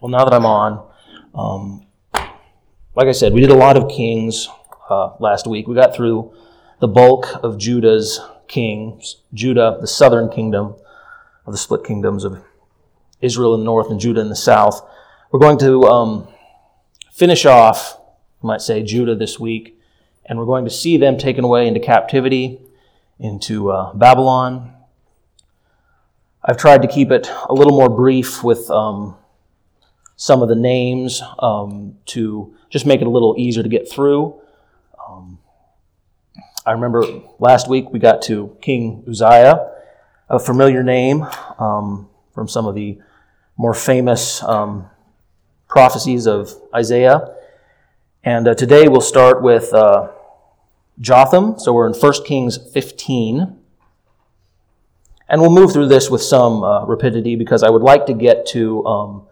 Well, now that I'm on, um, like I said, we did a lot of kings uh, last week. We got through the bulk of Judah's kings, Judah, the southern kingdom of the split kingdoms of Israel in the north and Judah in the south. We're going to um, finish off, you might say, Judah this week, and we're going to see them taken away into captivity, into uh, Babylon. I've tried to keep it a little more brief with um, some of the names um, to just make it a little easier to get through. Um, I remember last week we got to King Uzziah, a familiar name um, from some of the more famous um, prophecies of Isaiah. And uh, today we'll start with uh, Jotham. So we're in 1 Kings 15. And we'll move through this with some uh, rapidity because I would like to get to um,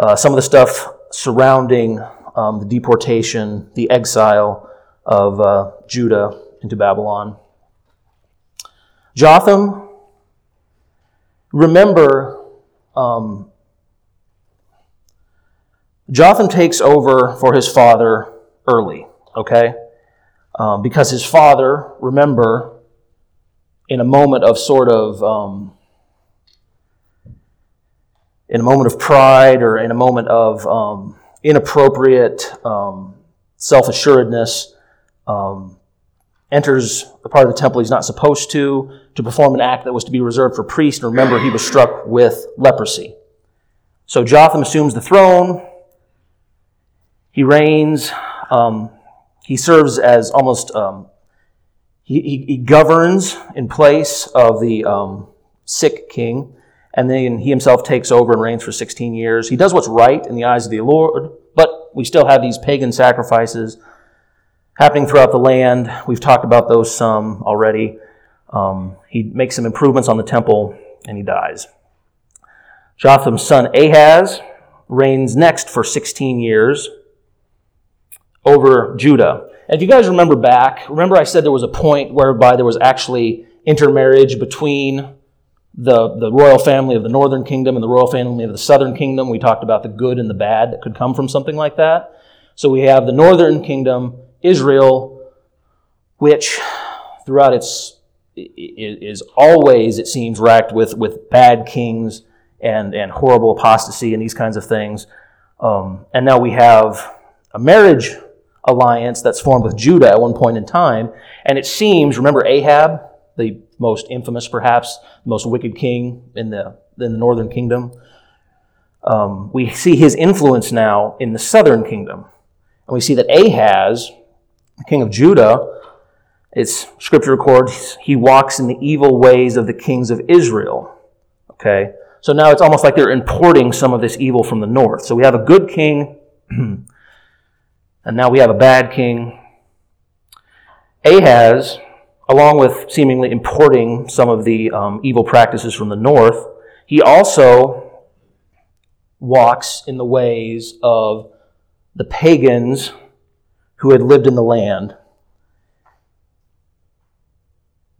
uh, some of the stuff surrounding um, the deportation, the exile of uh, Judah into Babylon. Jotham, remember, um, Jotham takes over for his father early, okay? Um, because his father, remember, in a moment of sort of um, in a moment of pride or in a moment of um, inappropriate um, self assuredness, um, enters the part of the temple he's not supposed to, to perform an act that was to be reserved for priests. And remember, he was struck with leprosy. So Jotham assumes the throne. He reigns. Um, he serves as almost, um, he, he, he, governs in place of the um, sick king and then he himself takes over and reigns for 16 years. He does what's right in the eyes of the Lord, but we still have these pagan sacrifices happening throughout the land. We've talked about those some already. Um, he makes some improvements on the temple, and he dies. Jotham's son Ahaz reigns next for 16 years over Judah. And if you guys remember back, remember I said there was a point whereby there was actually intermarriage between the, the royal family of the northern kingdom and the royal family of the southern kingdom. We talked about the good and the bad that could come from something like that. So we have the northern kingdom, Israel, which throughout its is always, it seems, racked with, with bad kings and, and horrible apostasy and these kinds of things. Um, and now we have a marriage alliance that's formed with Judah at one point in time. And it seems, remember Ahab, the most infamous, perhaps, most wicked king in the, in the northern kingdom. Um, we see his influence now in the southern kingdom. And we see that Ahaz, the king of Judah, it's scripture records he walks in the evil ways of the kings of Israel. Okay? So now it's almost like they're importing some of this evil from the north. So we have a good king, and now we have a bad king. Ahaz along with seemingly importing some of the um, evil practices from the north, he also walks in the ways of the pagans who had lived in the land.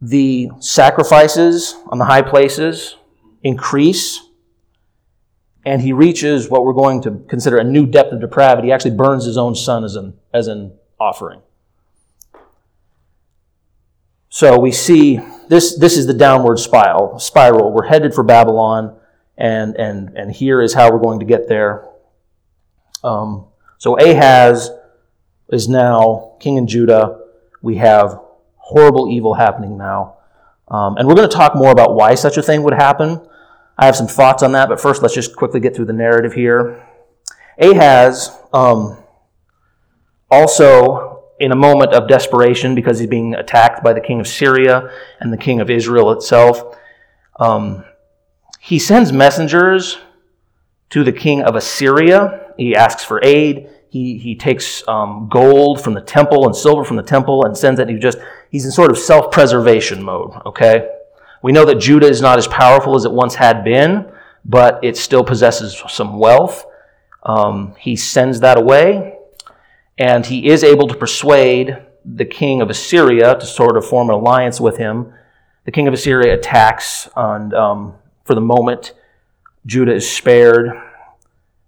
The sacrifices on the high places increase, and he reaches what we're going to consider a new depth of depravity. He actually burns his own son as an, as an offering. So we see this, this is the downward spiral, spiral. We're headed for Babylon, and, and, and here is how we're going to get there. Um, so Ahaz is now king in Judah. We have horrible evil happening now. Um, and we're going to talk more about why such a thing would happen. I have some thoughts on that, but first let's just quickly get through the narrative here. Ahaz um, also in a moment of desperation because he's being attacked by the king of Syria and the king of Israel itself. Um, he sends messengers to the king of Assyria. He asks for aid. He, he takes um, gold from the temple and silver from the temple and sends it. He just he's in sort of self-preservation mode. Okay, we know that Judah is not as powerful as it once had been, but it still possesses some wealth. Um, he sends that away and he is able to persuade the king of Assyria to sort of form an alliance with him. The king of Assyria attacks, and um, for the moment, Judah is spared.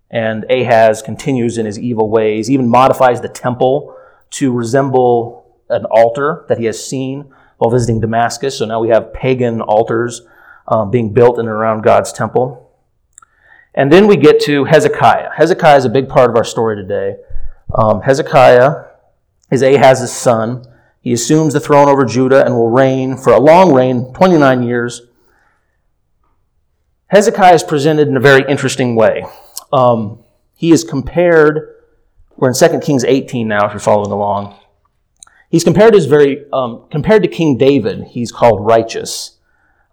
And Ahaz continues in his evil ways, even modifies the temple to resemble an altar that he has seen while visiting Damascus. So now we have pagan altars um, being built in and around God's temple. And then we get to Hezekiah. Hezekiah is a big part of our story today. Um, Hezekiah is Ahaz's son. He assumes the throne over Judah and will reign for a long reign, 29 years. Hezekiah is presented in a very interesting way. Um, he is compared, we're in 2 Kings 18 now, if you're following along. He's compared as very, um, compared to King David, he's called righteous.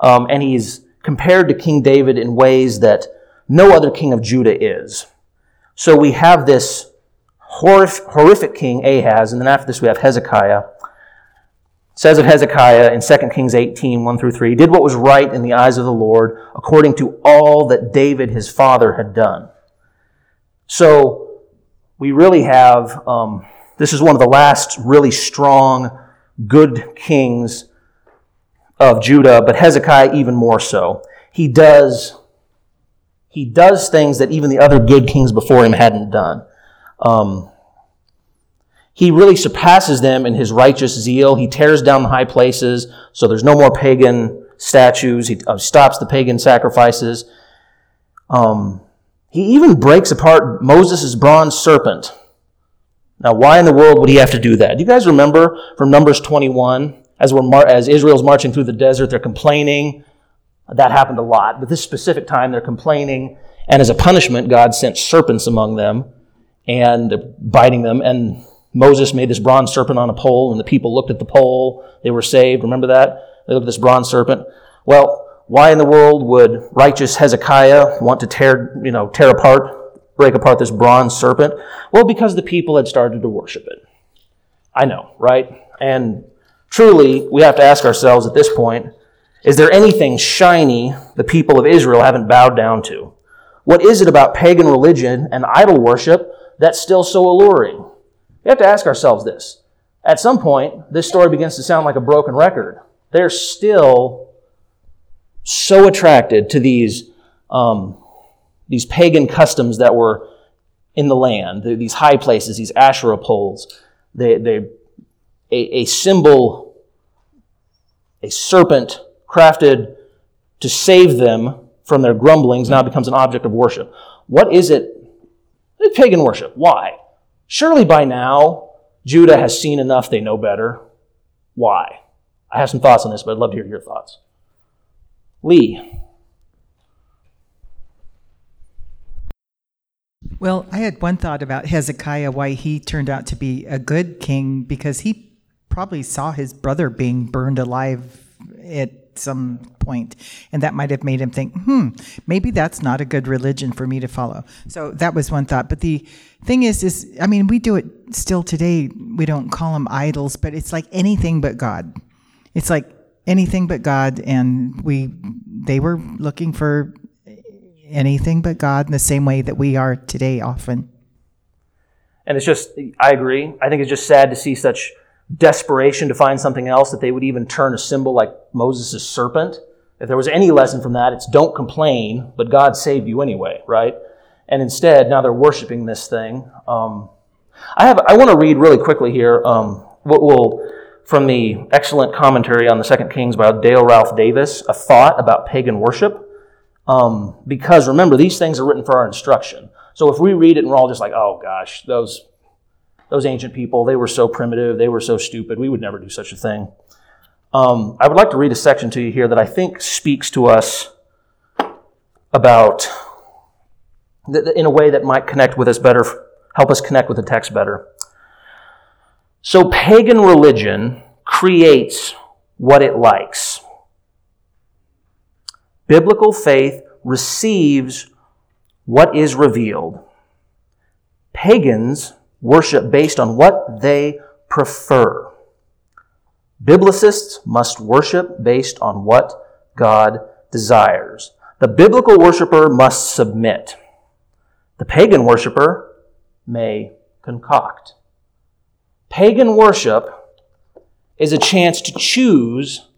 Um, and he's compared to King David in ways that no other king of Judah is. So we have this horrific king, Ahaz, and then after this we have Hezekiah. It says of Hezekiah in 2 Kings 18, 1 through 3, did what was right in the eyes of the Lord, according to all that David his father had done. So we really have, um, this is one of the last really strong, good kings of Judah, but Hezekiah even more so. He does he does things that even the other good kings before him hadn't done. Um, he really surpasses them in his righteous zeal. He tears down the high places, so there's no more pagan statues. He uh, stops the pagan sacrifices. Um, he even breaks apart Moses' bronze serpent. Now, why in the world would he have to do that? Do you guys remember from Numbers 21, as, we're mar- as Israel's marching through the desert, they're complaining that happened a lot. But this specific time, they're complaining, and as a punishment, God sent serpents among them and biting them. And Moses made this bronze serpent on a pole, and the people looked at the pole. They were saved. Remember that? They looked at this bronze serpent. Well, why in the world would righteous Hezekiah want to tear, you know, tear apart, break apart this bronze serpent? Well, because the people had started to worship it. I know, right? And truly, we have to ask ourselves at this point, is there anything shiny the people of Israel haven't bowed down to? What is it about pagan religion and idol worship that's still so alluring? We have to ask ourselves this. At some point, this story begins to sound like a broken record. They're still so attracted to these, um, these pagan customs that were in the land, these high places, these Asherah poles. They, they, a, a symbol, a serpent crafted to save them from their grumblings now becomes an object of worship. What is it? Pagan worship. Why? Surely by now, Judah has seen enough, they know better. Why? I have some thoughts on this, but I'd love to hear your thoughts. Lee. Well, I had one thought about Hezekiah, why he turned out to be a good king, because he probably saw his brother being burned alive at some point, and that might have made him think, hmm, maybe that's not a good religion for me to follow. So that was one thought. But the thing is, is I mean, we do it still today. We don't call them idols, but it's like anything but God. It's like anything but God, and we they were looking for anything but God in the same way that we are today often. And it's just, I agree. I think it's just sad to see such desperation to find something else that they would even turn a symbol like Moses' serpent. If there was any lesson from that, it's don't complain, but God saved you anyway, right? And instead, now they're worshiping this thing. Um, I have. I want to read really quickly here um, what will from the excellent commentary on the Second Kings by Dale Ralph Davis, a thought about pagan worship. Um, because remember, these things are written for our instruction. So if we read it and we're all just like, oh gosh, those those ancient people, they were so primitive, they were so stupid, we would never do such a thing. Um, I would like to read a section to you here that I think speaks to us about, in a way that might connect with us better, help us connect with the text better. So, pagan religion creates what it likes. Biblical faith receives what is revealed. Pagans worship based on what they prefer. Biblicists must worship based on what God desires. The biblical worshiper must submit. The pagan worshiper may concoct. Pagan worship is a chance to choose,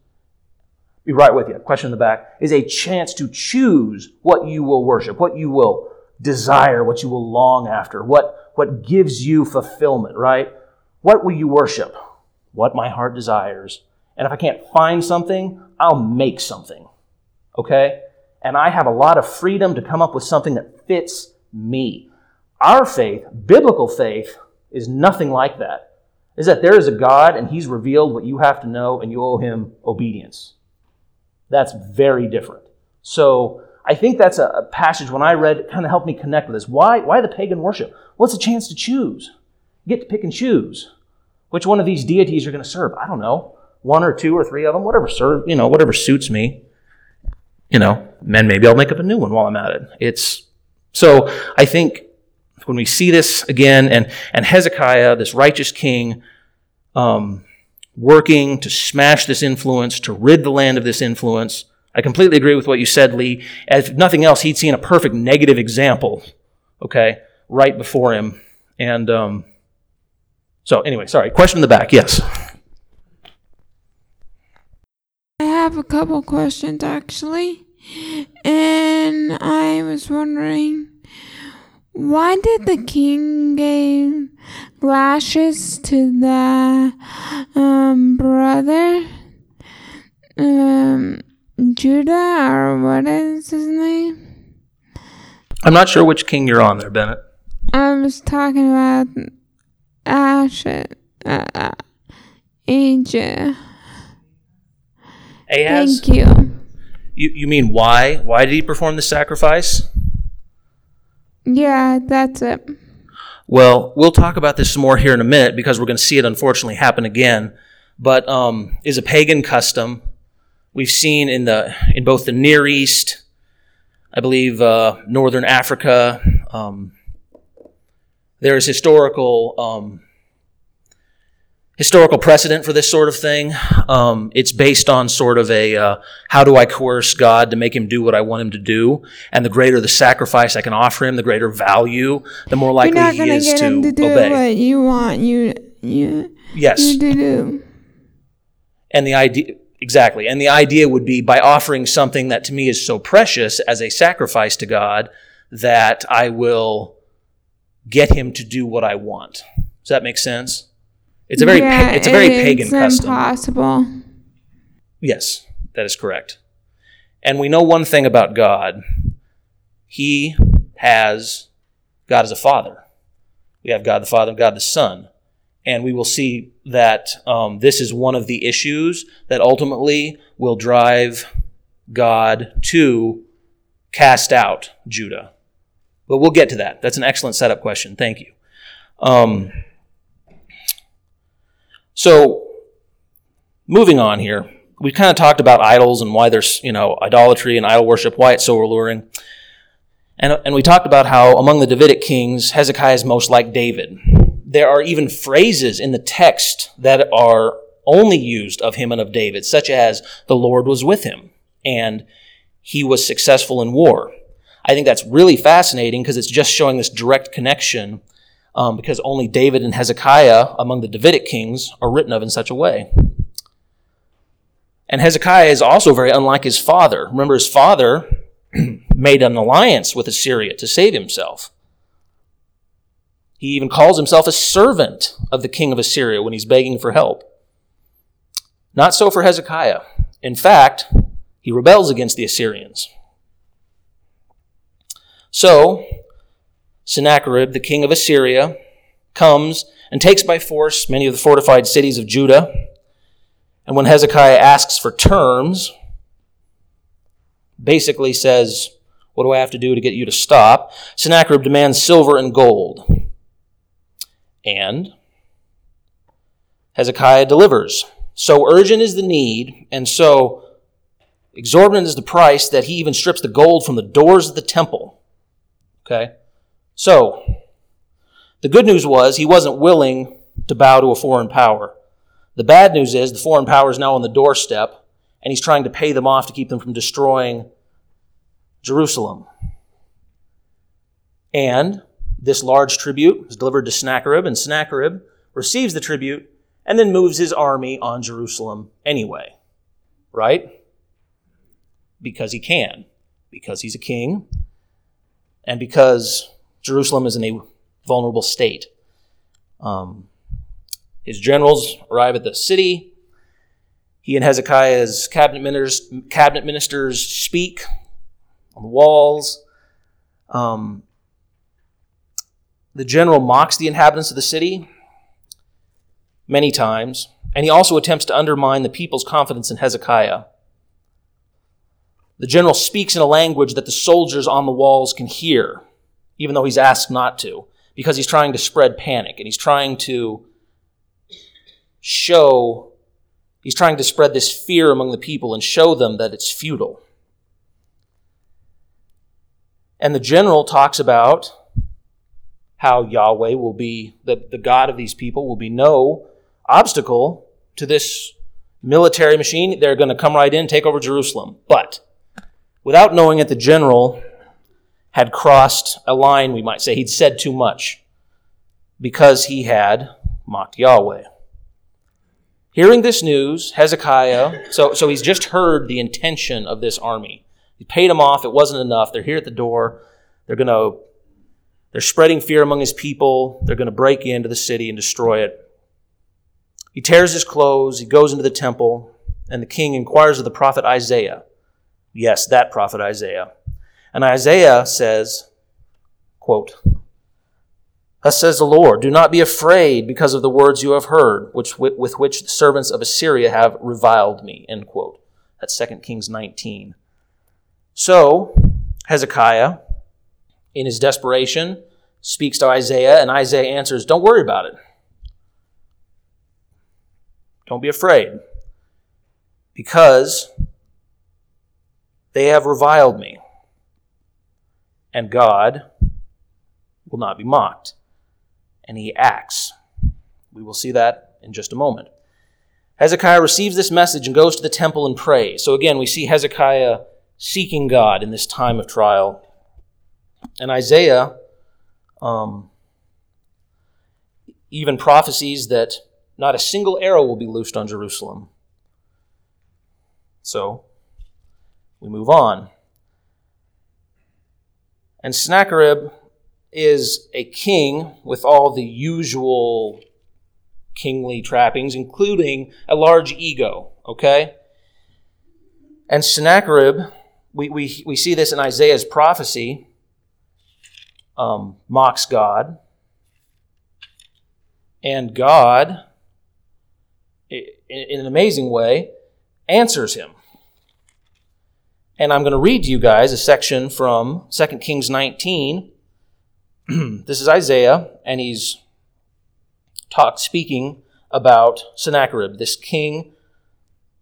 be right with you, question in the back, is a chance to choose what you will worship, what you will desire, what you will long after, what, what gives you fulfillment, right? What will you worship? What my heart desires. And if I can't find something, I'll make something. Okay? And I have a lot of freedom to come up with something that fits me. Our faith, biblical faith, is nothing like that. Is that there is a God and He's revealed what you have to know and you owe Him obedience. That's very different. So I think that's a, passage when I read kind of helped me connect with this. Why, why the pagan worship? Well, it's a chance to choose. You get to pick and choose. Which one of these deities you're going to serve? I don't know. One or two or three of them, whatever serve, you know, whatever suits me. You know, and maybe I'll make up a new one while I'm at it. It's so I think when we see this again, and and Hezekiah, this righteous king, um, working to smash this influence, to rid the land of this influence. I completely agree with what you said, Lee. As nothing else, he'd seen a perfect negative example, okay, right before him. And um, so, anyway, sorry. Question in the back, yes. I have a couple questions actually. And I was wondering why did the king give lashes to the um, brother um, Judah or what is his name? I'm not sure which king you're on there, Bennett. I was talking about Asher, uh, uh, Egypt. Ahaz? Thank you. You, you mean why? Why did he perform the sacrifice? Yeah, that's it. Well, we'll talk about this some more here in a minute because we're going to see it unfortunately happen again. But um, is a pagan custom we've seen in the in both the Near East, I believe, uh, Northern Africa. Um, there is historical um, historical precedent for this sort of thing. Um, it's based on sort of a uh, how do I coerce God to make him do what I want him to do, and the greater the sacrifice I can offer him, the greater value, the more likely You're not he is get to, him to do obey. what you want you you yes, you do. and the idea exactly, and the idea would be by offering something that to me is so precious as a sacrifice to God that I will get him to do what I want. Does that make sense? It's a very yeah, pa- it's a very pagan it's custom. impossible. Yes, that is correct. And we know one thing about God. He has God as a father. We have God the Father and God the Son. And we will see that um, this is one of the issues that ultimately will drive God to cast out Judah. But we'll get to that. That's an excellent setup question. Thank you. Um, so, moving on here, we kind of talked about idols and why there's, you know, idolatry and idol worship, why it's so alluring. And, and we talked about how among the Davidic kings, Hezekiah is most like David. There are even phrases in the text that are only used of him and of David, such as the Lord was with him and he was successful in war. I think that's really fascinating because it's just showing this direct connection um, because only David and Hezekiah among the Davidic kings are written of in such a way. And Hezekiah is also very unlike his father. Remember, his father made an alliance with Assyria to save himself. He even calls himself a servant of the king of Assyria when he's begging for help. Not so for Hezekiah. In fact, he rebels against the Assyrians. So, Sennacherib, the king of Assyria, comes and takes by force many of the fortified cities of Judah. And when Hezekiah asks for terms, basically says, What do I have to do to get you to stop? Sennacherib demands silver and gold. And Hezekiah delivers. So urgent is the need, and so exorbitant is the price that he even strips the gold from the doors of the temple. Okay? So, the good news was he wasn't willing to bow to a foreign power. The bad news is the foreign power is now on the doorstep, and he's trying to pay them off to keep them from destroying Jerusalem. And this large tribute is delivered to Sennacherib, and Sennacherib receives the tribute and then moves his army on Jerusalem anyway. Right? Because he can. Because he's a king. and because Jerusalem is in a vulnerable state. Um, his generals arrive at the city. He and Hezekiah's cabinet ministers, cabinet ministers speak on the walls. Um, the general mocks the inhabitants of the city many times, and he also attempts to undermine the people's confidence in Hezekiah. The general speaks in a language that the soldiers on the walls can hear, even though he's asked not to, because he's trying to spread panic and he's trying to show, he's trying to spread this fear among the people and show them that it's futile. And the general talks about how Yahweh will be, the, the God of these people will be no obstacle to this military machine. They're going to come right in, take over Jerusalem. But without knowing it, the general had crossed a line, we might say. He'd said too much because he had mocked Yahweh. Hearing this news, Hezekiah, so, so he's just heard the intention of this army. He paid them off. It wasn't enough. They're here at the door. They're going to, they're spreading fear among his people. They're going to break into the city and destroy it. He tears his clothes. He goes into the temple. And the king inquires of the prophet Isaiah. Yes, that prophet Isaiah. And Isaiah says, quote, Thus says the Lord, do not be afraid because of the words you have heard, which, with which the servants of Assyria have reviled me. End quote. That's 2 Kings 19. So, Hezekiah, in his desperation, speaks to Isaiah, and Isaiah answers, Don't worry about it. Don't be afraid. Because they have reviled me, and God will not be mocked and he acts. We will see that in just a moment. Hezekiah receives this message and goes to the temple and prays. So again, we see Hezekiah seeking God in this time of trial. And Isaiah um, even prophesies that not a single arrow will be loosed on Jerusalem. So we move on. And Sennacherib is a king with all the usual kingly trappings, including a large ego, okay? And Sennacherib, we, we, we see this in Isaiah's prophecy, um, mocks God. And God, in an amazing way, answers him. And I'm going to read to you guys a section from 2 Kings 19, this is Isaiah, and he's talk, speaking about Sennacherib, this king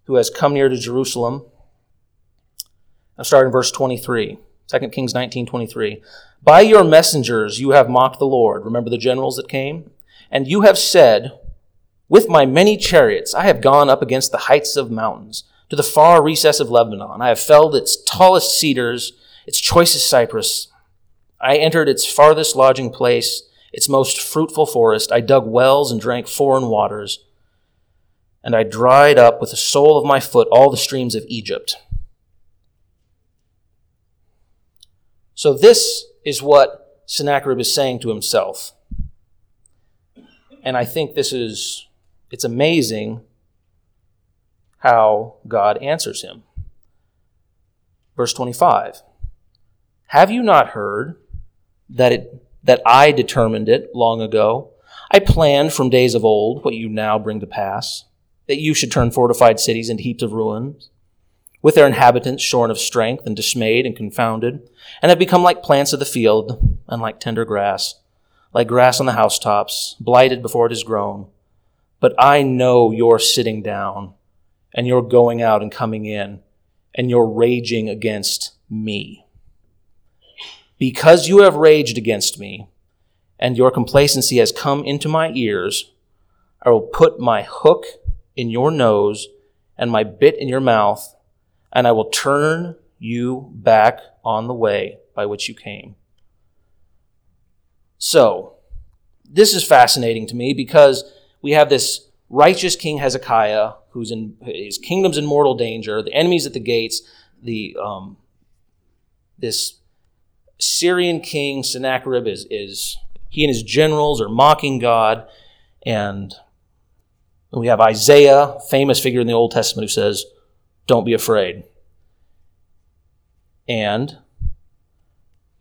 who has come near to Jerusalem. I'll start in verse 23, 2 Kings 19 23. By your messengers you have mocked the Lord. Remember the generals that came? And you have said, With my many chariots I have gone up against the heights of mountains, to the far recess of Lebanon. I have felled its tallest cedars, its choicest cypress. I entered its farthest lodging place, its most fruitful forest. I dug wells and drank foreign waters. And I dried up with the sole of my foot all the streams of Egypt. So, this is what Sennacherib is saying to himself. And I think this is, it's amazing how God answers him. Verse 25 Have you not heard? that it that I determined it long ago. I planned from days of old what you now bring to pass, that you should turn fortified cities into heaps of ruins, with their inhabitants shorn of strength and dismayed and confounded, and have become like plants of the field and like tender grass, like grass on the housetops, blighted before it is grown. But I know you're sitting down, and you're going out and coming in, and you're raging against me. Because you have raged against me, and your complacency has come into my ears, I will put my hook in your nose and my bit in your mouth, and I will turn you back on the way by which you came. So, this is fascinating to me because we have this righteous King Hezekiah who's in his kingdom's in mortal danger, the enemies at the gates, the um, this Assyrian king Sennacherib is, is he and his generals are mocking God, and we have Isaiah, famous figure in the Old Testament, who says, Don't be afraid. And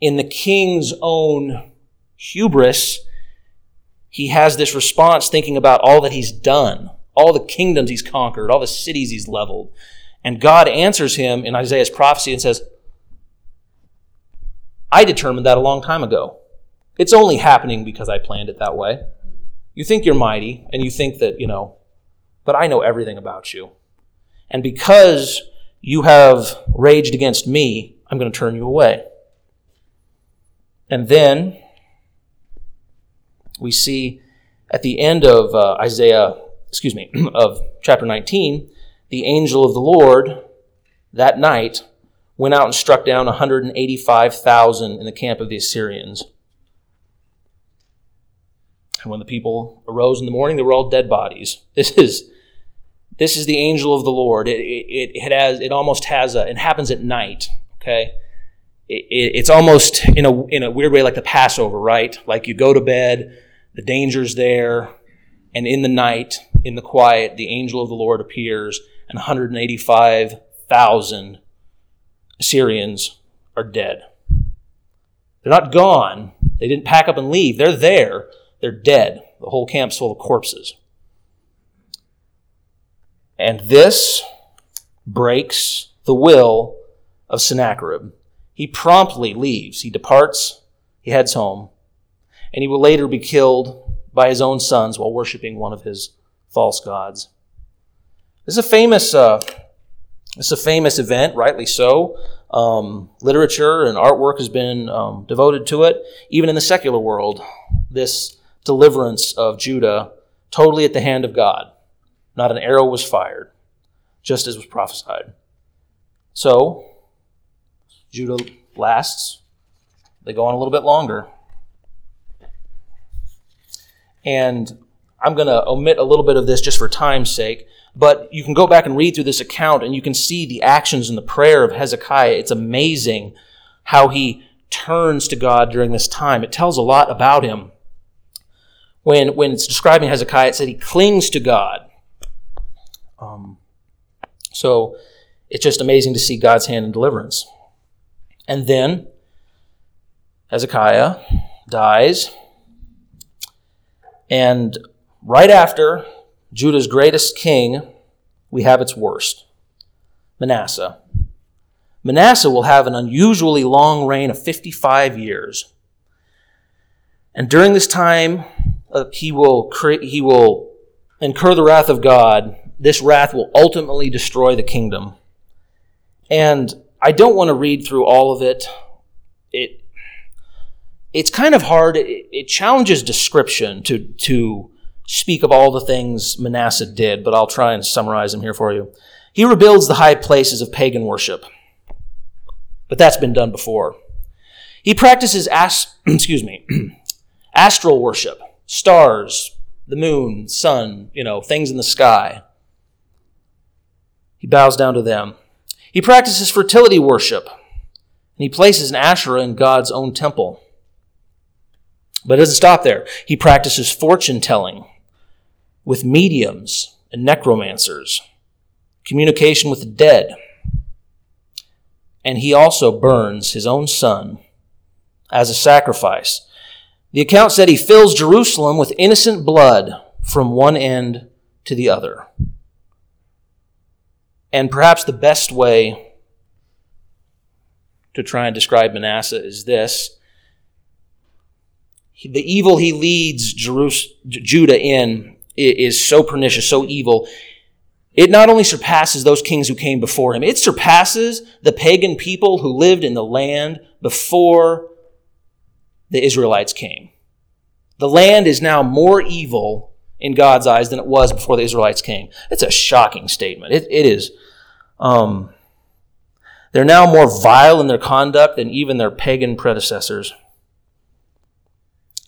in the king's own hubris, he has this response thinking about all that he's done, all the kingdoms he's conquered, all the cities he's leveled. And God answers him in Isaiah's prophecy and says, I determined that a long time ago. It's only happening because I planned it that way. You think you're mighty, and you think that, you know, but I know everything about you. And because you have raged against me, I'm going to turn you away. And then we see at the end of uh, Isaiah, excuse me, of chapter 19, the angel of the Lord that night went out and struck down 185,000 in the camp of the Assyrians. And when the people arose in the morning, they were all dead bodies. This is this is the angel of the Lord. It, it, it has it almost has a it happens at night. Okay, it, it's almost in a in a weird way like the Passover, right? Like you go to bed, the danger's there, and in the night, in the quiet, the angel of the Lord appears, and 185,000 Assyrians are dead. They're not gone. They didn't pack up and leave. They're there. They're dead. The whole camp's full of corpses. And this breaks the will of Sennacherib. He promptly leaves. He departs. He heads home. And he will later be killed by his own sons while worshiping one of his false gods. This is a famous uh, it's a famous event, rightly so. Um, literature and artwork has been um, devoted to it. Even in the secular world, this deliverance of Judah totally at the hand of God. Not an arrow was fired, just as was prophesied. So, Judah lasts. They go on a little bit longer. And I'm going to omit a little bit of this just for time's sake. But you can go back and read through this account and you can see the actions and the prayer of Hezekiah. It's amazing how he turns to God during this time. It tells a lot about him. When, when it's describing Hezekiah, it said he clings to God. Um, so it's just amazing to see God's hand in deliverance. And then Hezekiah dies. And right after Judah's greatest king, we have its worst Manasseh. Manasseh will have an unusually long reign of 55 years. And during this time, uh, he, will cre- he will incur the wrath of God. This wrath will ultimately destroy the kingdom. And I don't want to read through all of it. It it's kind of hard. It, it challenges description to to speak of all the things Manasseh did, but I'll try and summarize them here for you. He rebuilds the high places of pagan worship, but that's been done before. He practices excuse me, astral worship, stars, the moon, sun, you know, things in the sky. He bows down to them. He practices fertility worship, and he places an Asherah in God's own temple. But it doesn't stop there. He practices fortune telling with mediums and necromancers, communication with the dead. And he also burns his own son as a sacrifice. The account said he fills Jerusalem with innocent blood from one end to the other. And perhaps the best way to try and describe Manasseh is this the evil he leads Judah in is so pernicious, so evil, it not only surpasses those kings who came before him, it surpasses the pagan people who lived in the land before the Israelites came. The land is now more evil in God's eyes than it was before the Israelites came. It's a shocking statement. it, it is. Um, they're now more vile in their conduct than even their pagan predecessors.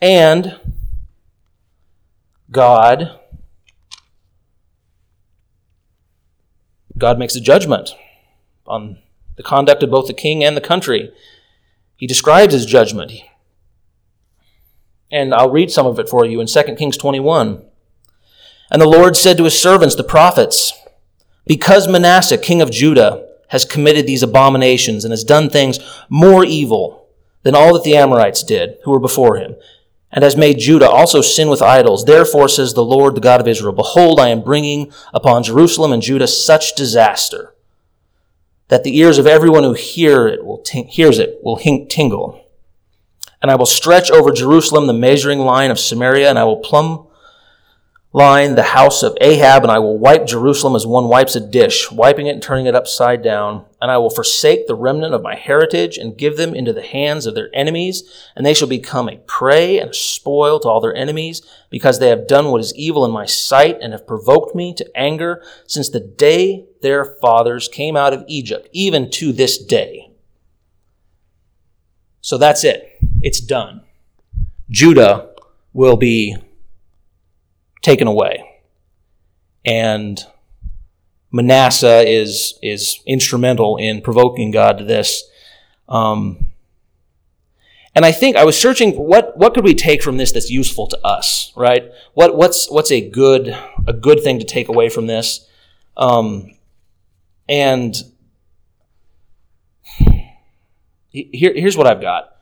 And God God makes a judgment on the conduct of both the king and the country. he describes his judgment. And I'll read some of it for you in 2 Kings 21. And the Lord said to his servants, the prophets, Because Manasseh, king of Judah, has committed these abominations and has done things more evil than all that the Amorites did, who were before him, and has made Judah also sin with idols. Therefore says the Lord, the God of Israel, Behold, I am bringing upon Jerusalem and Judah such disaster that the ears of everyone who hear it will ting- hears it will tingle. And I will stretch over Jerusalem the measuring line of Samaria, and I will plumb line the house of Ahab, and I will wipe Jerusalem as one wipes a dish, wiping it and turning it upside down. And I will forsake the remnant of my heritage and give them into the hands of their enemies, and they shall become a prey and a spoil to all their enemies, because they have done what is evil in my sight and have provoked me to anger since the day their fathers came out of Egypt, even to this day. So that's it. It's done. Judah will be taken away. And Manasseh is, is instrumental in provoking God to this. Um, and I think I was searching what what could we take from this that's useful to us, right? What what's what's a good a good thing to take away from this? Um, and here, here's what I've got.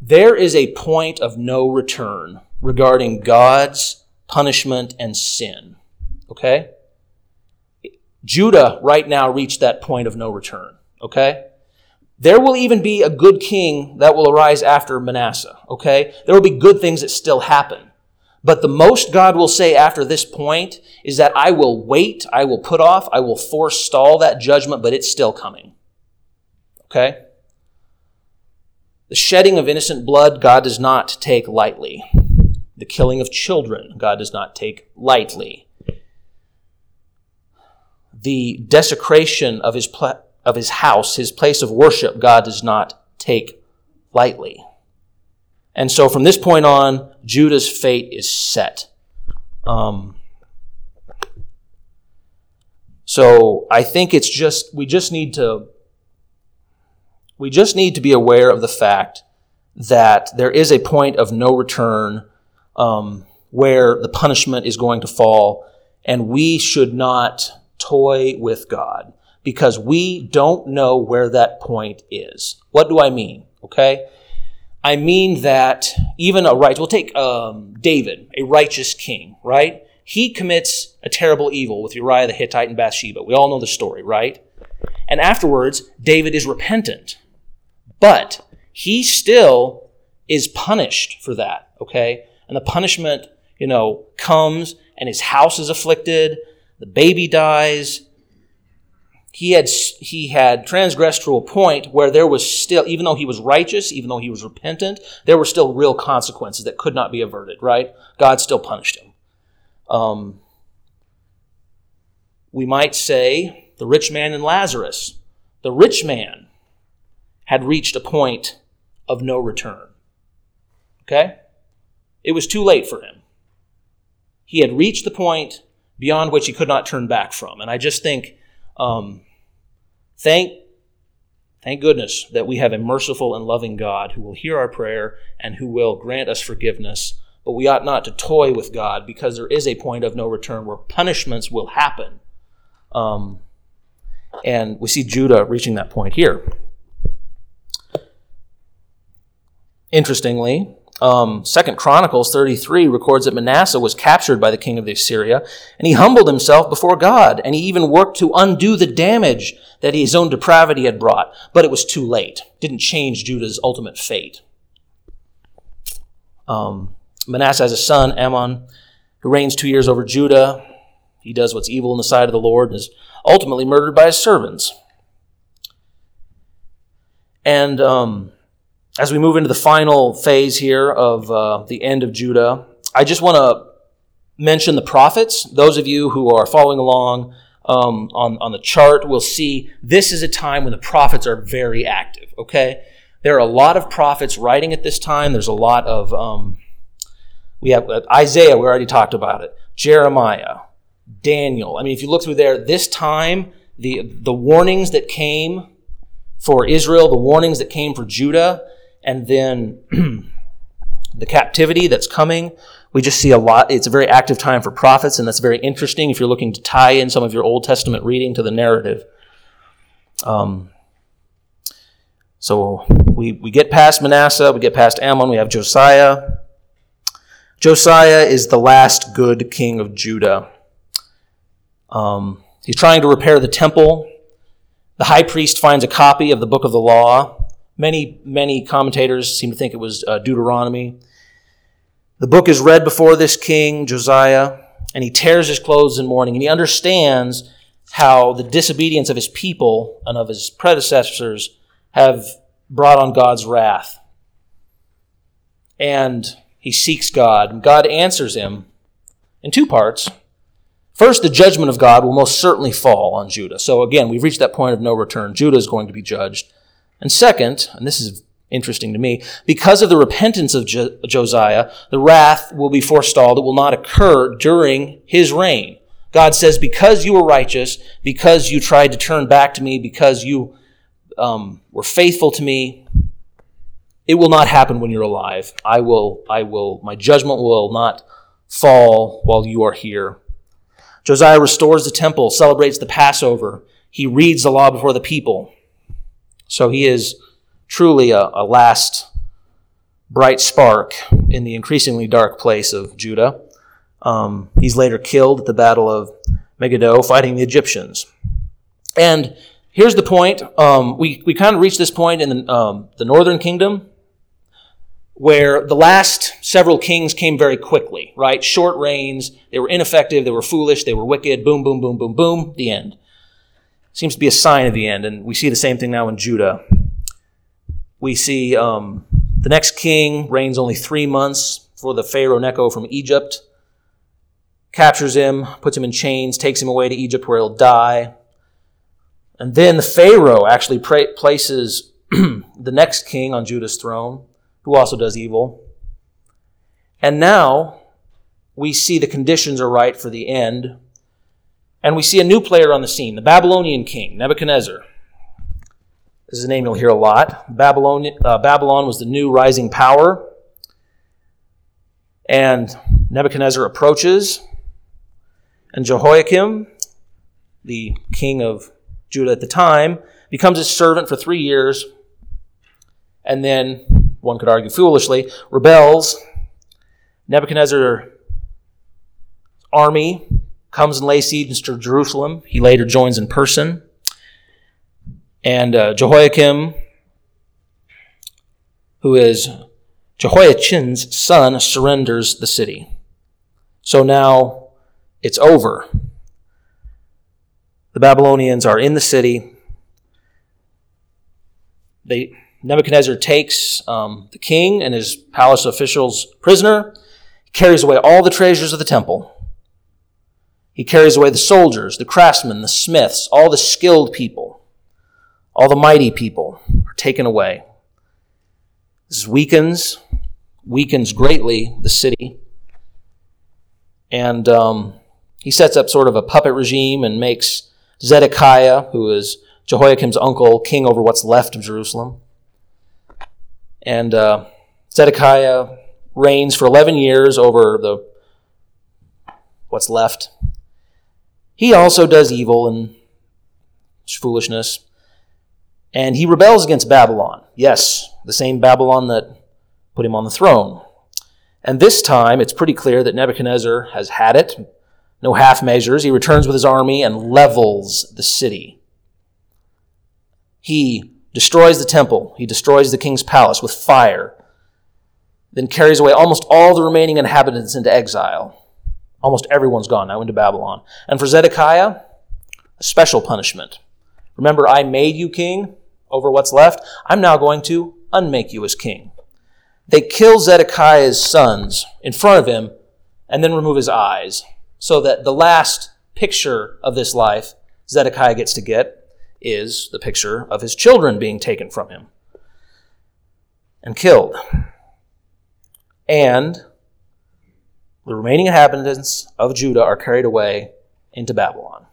There is a point of no return regarding God's punishment and sin. Okay? Judah right now reached that point of no return. Okay? There will even be a good king that will arise after Manasseh. Okay? There will be good things that still happen. But the most God will say after this point is that I will wait, I will put off, I will forestall that judgment, but it's still coming. Okay? The shedding of innocent blood, God does not take lightly. The killing of children, God does not take lightly. The desecration of his, pla- of his house, his place of worship, God does not take lightly. And so from this point on, Judah's fate is set. Um, so I think it's just, we just need to, we just need to be aware of the fact that there is a point of no return um, where the punishment is going to fall, and we should not toy with God because we don't know where that point is. What do I mean? Okay? I mean that even a right, we'll take um, David, a righteous king, right? He commits a terrible evil with Uriah the Hittite and Bathsheba. We all know the story, right? And afterwards, David is repentant. But he still is punished for that, okay? And the punishment, you know, comes and his house is afflicted, the baby dies. He had, he had transgressed to a point where there was still, even though he was righteous, even though he was repentant, there were still real consequences that could not be averted, right? God still punished him. Um, we might say the rich man and Lazarus. The rich man had reached a point of no return. Okay? It was too late for him. He had reached the point beyond which he could not turn back from. And I just think, um, thank, thank goodness that we have a merciful and loving God who will hear our prayer and who will grant us forgiveness. But we ought not to toy with God because there is a point of no return where punishments will happen. Um, and we see Judah reaching that point here. Interestingly, um, Second Chronicles 33 records that Manasseh was captured by the king of Assyria, and he humbled himself before God, and he even worked to undo the damage that his own depravity had brought. But it was too late. didn't change Judah's ultimate fate. Um, Manasseh has a son, Amon, who reigns two years over Judah. He does what's evil in the sight of the Lord and is ultimately murdered by his servants. And um, as we move into the final phase here of uh, the end of Judah, I just want to mention the prophets. Those of you who are following along um, on, on the chart will see this is a time when the prophets are very active, okay? There are a lot of prophets writing at this time. There's a lot of, um, we have uh, Isaiah, we already talked about it, Jeremiah, Daniel. I mean, if you look through there, this time, the, the warnings that came for Israel, the warnings that came for Judah, and then the captivity that's coming. We just see a lot. It's a very active time for prophets, and that's very interesting if you're looking to tie in some of your Old Testament reading to the narrative. Um, so we, we get past Manasseh, we get past Amon, we have Josiah. Josiah is the last good king of Judah. Um, he's trying to repair the temple. The high priest finds a copy of the book of the law. Many, many commentators seem to think it was uh, Deuteronomy. The book is read before this king, Josiah, and he tears his clothes in mourning, and he understands how the disobedience of his people and of his predecessors have brought on God's wrath. And he seeks God. And God answers him in two parts. First, the judgment of God will most certainly fall on Judah. So again, we've reached that point of no return. Judah is going to be judged. And second, and this is interesting to me, because of the repentance of jo- Josiah, the wrath will be forestalled. It will not occur during his reign. God says, because you were righteous, because you tried to turn back to me, because you um, were faithful to me, it will not happen when you're alive. I will, I will, my judgment will not fall while you are here. Josiah restores the temple, celebrates the Passover. He reads the law before the people. So he is truly a, a last bright spark in the increasingly dark place of Judah. Um, he's later killed at the Battle of Megiddo fighting the Egyptians. And here's the point. Um, we, we kind of reached this point in the, um, the northern kingdom where the last several kings came very quickly, right? Short reigns. They were ineffective. They were foolish. They were wicked. Boom, boom, boom, boom, boom. The end. Seems to be a sign of the end. And we see the same thing now in Judah. We see um, the next king reigns only three months for the Pharaoh Necho from Egypt. Captures him, puts him in chains, takes him away to Egypt where he'll die. And then the Pharaoh actually pra- places the next king on Judah's throne, who also does evil. And now we see the conditions are right for the end. And we see a new player on the scene, the Babylonian king, Nebuchadnezzar. This is a name you'll hear a lot. Babylon, uh, Babylon was the new rising power. And Nebuchadnezzar approaches. And Jehoiakim, the king of Judah at the time, becomes his servant for three years, and then, one could argue foolishly, rebels. Nebuchadnezzar's army comes and lays siege to Jerusalem. He later joins in person. And uh, Jehoiakim, who is Jehoiachin's son, surrenders the city. So now it's over. The Babylonians are in the city. They, Nebuchadnezzar takes um, the king and his palace officials prisoner, carries away all the treasures of the temple. He carries away the soldiers, the craftsmen, the smiths, all the skilled people, all the mighty people are taken away. This weakens, weakens greatly the city. And um, he sets up sort of a puppet regime and makes Zedekiah, who is Jehoiakim's uncle, king over what's left of Jerusalem. And uh, Zedekiah reigns for 11 years over the what's left. He also does evil and foolishness. And he rebels against Babylon. Yes, the same Babylon that put him on the throne. And this time, it's pretty clear that Nebuchadnezzar has had it, no half measures. He returns with his army and levels the city. He destroys the temple. He destroys the king's palace with fire, then carries away almost all the remaining inhabitants into exile. Almost everyone's gone now into Babylon. And for Zedekiah, a special punishment. Remember, I made you king over what's left. I'm now going to unmake you as king. They kill Zedekiah's sons in front of him and then remove his eyes so that the last picture of this life Zedekiah gets to get is the picture of his children being taken from him and killed. And the remaining inhabitants of Judah are carried away into Babylon.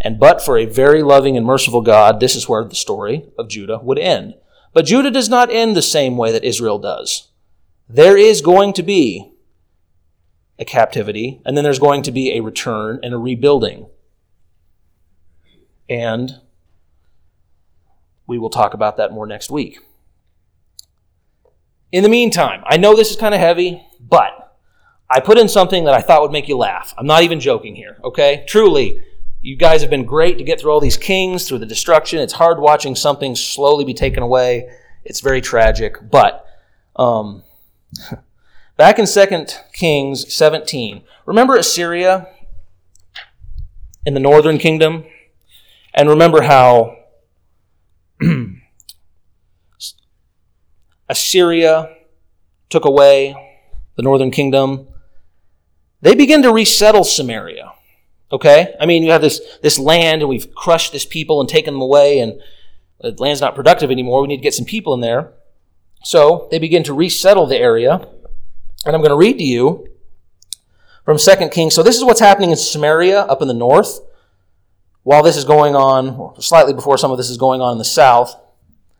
And but for a very loving and merciful God, this is where the story of Judah would end. But Judah does not end the same way that Israel does. There is going to be a captivity, and then there's going to be a return and a rebuilding. And we will talk about that more next week. In the meantime, I know this is kind of heavy, but I put in something that I thought would make you laugh. I'm not even joking here, okay? Truly, you guys have been great to get through all these kings, through the destruction. It's hard watching something slowly be taken away. It's very tragic, but um, back in 2 Kings 17, remember Assyria in the northern kingdom? And remember how Assyria took away the northern kingdom. They begin to resettle Samaria. Okay? I mean, you have this, this land and we've crushed this people and taken them away and the land's not productive anymore. We need to get some people in there. So they begin to resettle the area. And I'm going to read to you from 2 Kings. So this is what's happening in Samaria up in the north. While this is going on, slightly before some of this is going on in the south.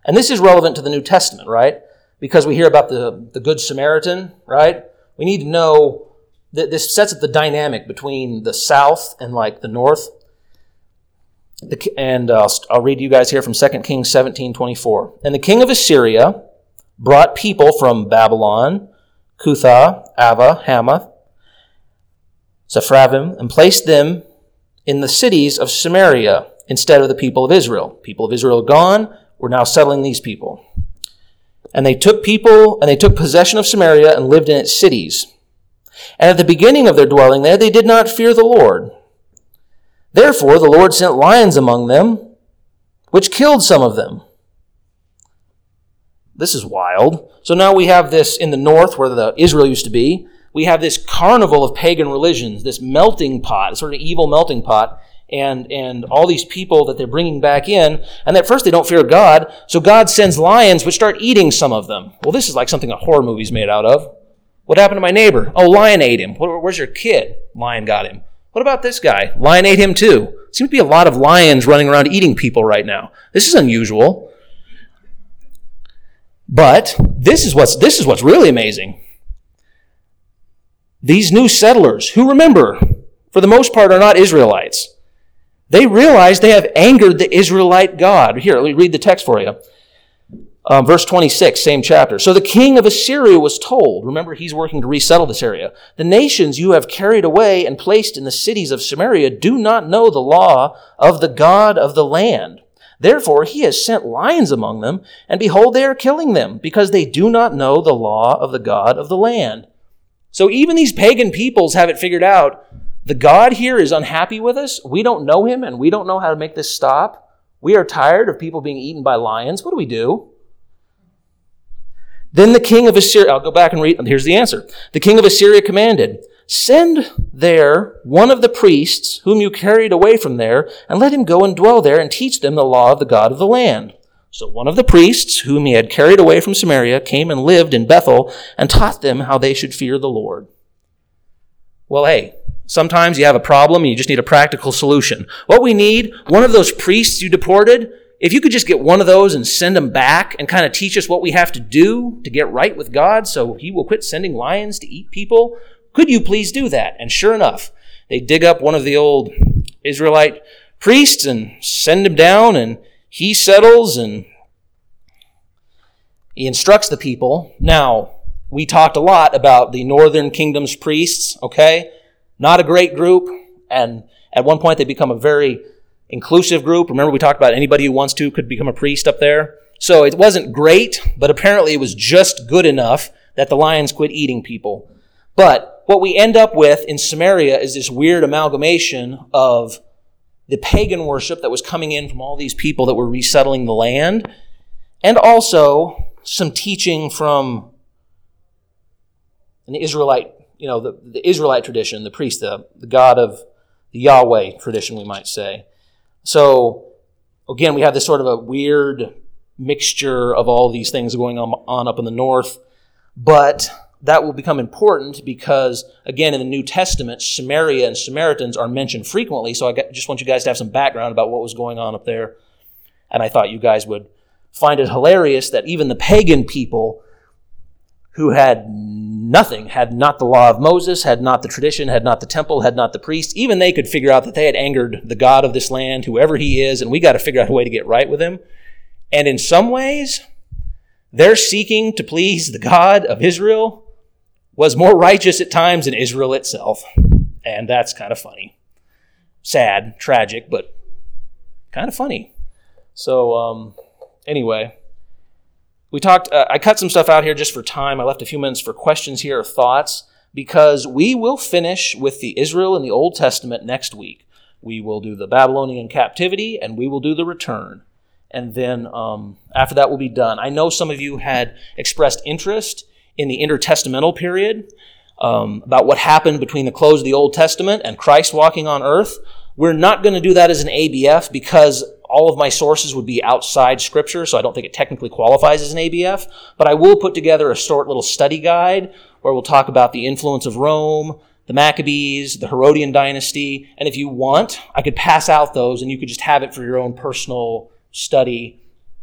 And this is relevant to the New Testament, right? Because we hear about the, the Good Samaritan, right? We need to know that this sets up the dynamic between the south and like the north. And uh, I'll read you guys here from 2 Kings 17 24. And the king of Assyria brought people from Babylon, Cuthah, Avva, Hamath, Sepharvaim, and placed them in the cities of Samaria instead of the people of Israel. People of Israel gone, we're now settling these people. And they took people, and they took possession of Samaria and lived in its cities. And at the beginning of their dwelling there, they did not fear the Lord. Therefore, the Lord sent lions among them, which killed some of them. This is wild. So now we have this in the north where the Israel used to be. We have this carnival of pagan religions, this melting pot, sort of evil melting pot, and, and all these people that they're bringing back in. And at first they don't fear God, so God sends lions which start eating some of them. Well, this is like something a horror movie's made out of. What happened to my neighbor? Oh, lion ate him. Where's your kid? Lion got him. What about this guy? Lion ate him too. Seems to be a lot of lions running around eating people right now. This is unusual. But this is what's this is what's really amazing. These new settlers, who remember, for the most part, are not Israelites. They realize they have angered the Israelite God. Here, let me read the text for you. Um, verse 26, same chapter. So the king of Assyria was told, remember he's working to resettle this area, the nations you have carried away and placed in the cities of Samaria do not know the law of the God of the land. Therefore he has sent lions among them, and behold, they are killing them, because they do not know the law of the God of the land. So even these pagan peoples have it figured out. The God here is unhappy with us. We don't know him, and we don't know how to make this stop. We are tired of people being eaten by lions. What do we do? Then the king of Assyria, I'll go back and read, here's the answer. The king of Assyria commanded, Send there one of the priests whom you carried away from there, and let him go and dwell there and teach them the law of the God of the land. So one of the priests whom he had carried away from Samaria came and lived in Bethel and taught them how they should fear the Lord. Well, hey, sometimes you have a problem and you just need a practical solution. What we need, one of those priests you deported, if you could just get one of those and send them back and kind of teach us what we have to do to get right with God so he will quit sending lions to eat people, could you please do that? And sure enough, they dig up one of the old Israelite priests and send him down, and he settles and he instructs the people. Now, we talked a lot about the northern kingdom's priests, okay? Not a great group, and at one point they become a very inclusive group. Remember, we talked about anybody who wants to could become a priest up there. So it wasn't great, but apparently it was just good enough that the lions quit eating people. But what we end up with in Samaria is this weird amalgamation of the pagan worship that was coming in from all these people that were resettling the land, and also some teaching from an Israelite, you know, the, the Israelite tradition, the priest, the, the God of the Yahweh tradition, we might say. So again, we have this sort of a weird mixture of all these things going on, on up in the north. But that will become important because, again, in the New Testament, Samaria and Samaritans are mentioned frequently. So I just want you guys to have some background about what was going on up there. And I thought you guys would find it hilarious that even the pagan people who had nothing, had not the law of Moses, had not the tradition, had not the temple, had not the priest, even they could figure out that they had angered the God of this land, whoever he is, and we got to figure out a way to get right with him. And in some ways, their seeking to please the God of Israel was more righteous at times than Israel itself. And that's kind of funny. Sad, tragic, but kind of funny. So, um, anyway, we talked, uh, I cut some stuff out here just for time. I left a few minutes for questions here or thoughts because we will finish with the Israel in the Old Testament next week. We will do the Babylonian captivity and we will do the return. And then um, after that, we'll be done. I know some of you had expressed interest in the intertestamental period um, about what happened between the close of the Old Testament and Christ walking on earth. We're not going to do that as an ABF because all of my sources would be outside scripture, so I don't think it technically qualifies as an ABF. But I will put together a short little study guide where we'll talk about the influence of Rome, the Maccabees, the Herodian dynasty, and if you want, I could pass out those and you could just have it for your own personal study.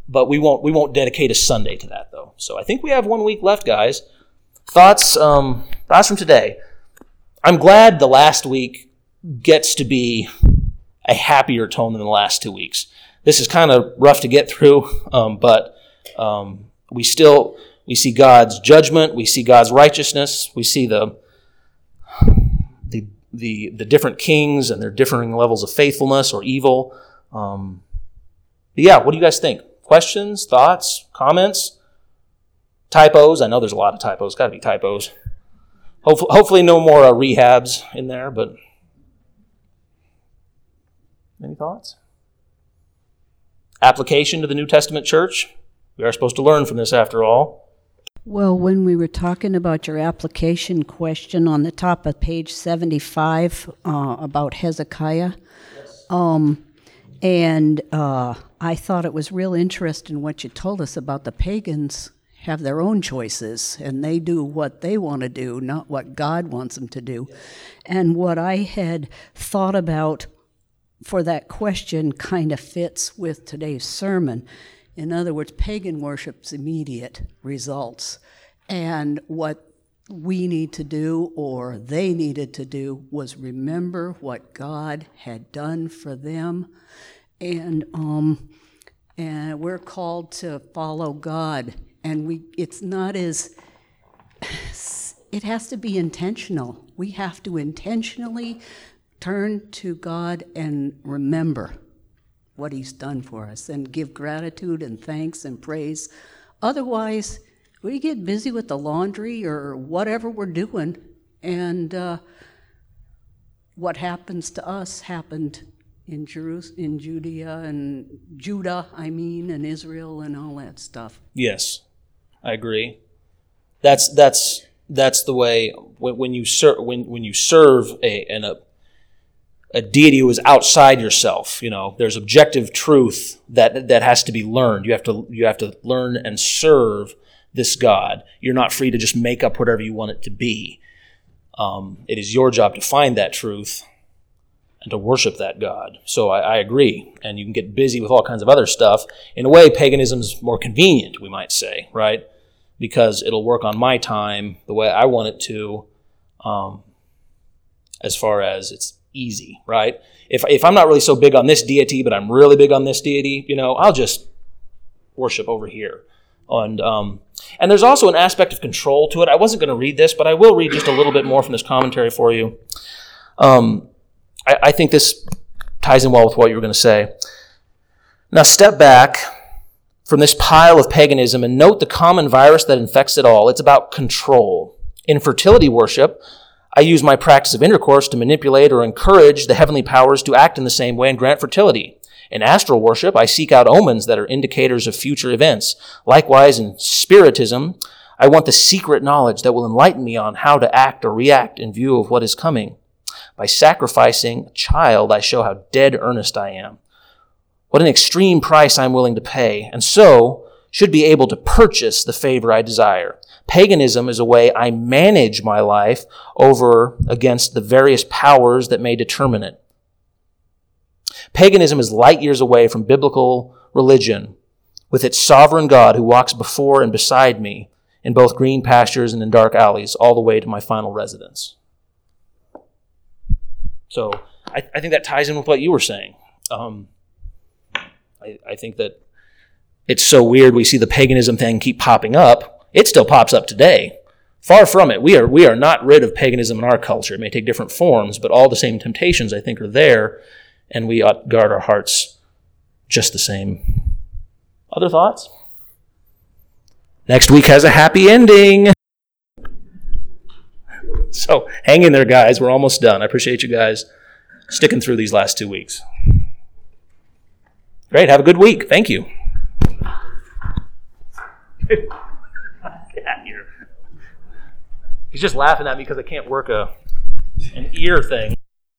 But we won't we won't dedicate a Sunday to that though. So I think we have one week left, guys. Thoughts um, thoughts from today. I'm glad the last week gets to be a happier tone than the last two weeks this is kind of rough to get through, um, but um, we still we see God's judgment, we see God's righteousness, we see the the the, the different kings and their differing levels of faithfulness or evil. Um, but yeah, what do you guys think? Questions, thoughts, comments, typos? I know there's a lot of typos. Got to be typos. Hopefully, hopefully no more uh, rehabs in there. But any thoughts? Application to the New Testament church. We are supposed to learn from this after all. Well, when we were talking about your application question on the top of page 75 uh, about Hezekiah, yes. um, and uh, I thought it was real interesting what you told us about the pagans have their own choices and they do what they want to do, not what God wants them to do. Yes. And what I had thought about for that question kind of fits with today's sermon. In other words, pagan worship's immediate results. And what we need to do, or they needed to do, was remember what God had done for them. And, um, and we're called to follow God. And we, it's not as, it has to be intentional. We have to intentionally turn to God and remember what He's done for us and give gratitude and thanks and praise. Otherwise, we get busy with the laundry or whatever we're doing, and uh, what happens to us happened in Jerus- in Judea and Judah, I mean, and Israel and all that stuff. Yes, I agree. That's that's that's the way when, when you serve when when you serve a an, a a deity who is outside yourself. You know, there's objective truth that that has to be learned. You have to you have to learn and serve this God. You're not free to just make up whatever you want it to be. Um, it is your job to find that truth and to worship that God. So I, I, agree. And you can get busy with all kinds of other stuff. In a way, paganism's more convenient, we might say, right? Because it'll work on my time the way I want it to, um, as far as it's easy, right? If, if I'm not really so big on this deity, but I'm really big on this deity, you know, I'll just worship over here. And, um, and there's also an aspect of control to it. I wasn't going to read this, but I will read just a little bit more from this commentary for you. Um, I, I think this ties in well with what you were going to say. Now, step back from this pile of paganism and note the common virus that infects it all. It's about control. In fertility worship, I use my practice of intercourse to manipulate or encourage the heavenly powers to act in the same way and grant fertility. In astral worship, I seek out omens that are indicators of future events. Likewise, in spiritism, I want the secret knowledge that will enlighten me on how to act or react in view of what is coming. By sacrificing a child, I show how dead earnest I am. What an extreme price I'm willing to pay, and so should be able to purchase the favor I desire. Paganism is a way I manage my life over against the various powers that may determine it. Paganism is light years away from biblical religion with its sovereign God who walks before and beside me in both green pastures and in dark alleys, all the way to my final residence. So I, I think that ties in with what you were saying. Um, I, I think that it's so weird we see the paganism thing keep popping up. It still pops up today. Far from it. We are, we are not rid of paganism in our culture. It may take different forms, but all the same temptations, I think, are there, and we ought to guard our hearts just the same. Other thoughts? Next week has a happy ending. So hang in there, guys. We're almost done. I appreciate you guys sticking through these last two weeks. Great. Have a good week. Thank you. Get out here. He's just laughing at me because I can't work a an ear thing.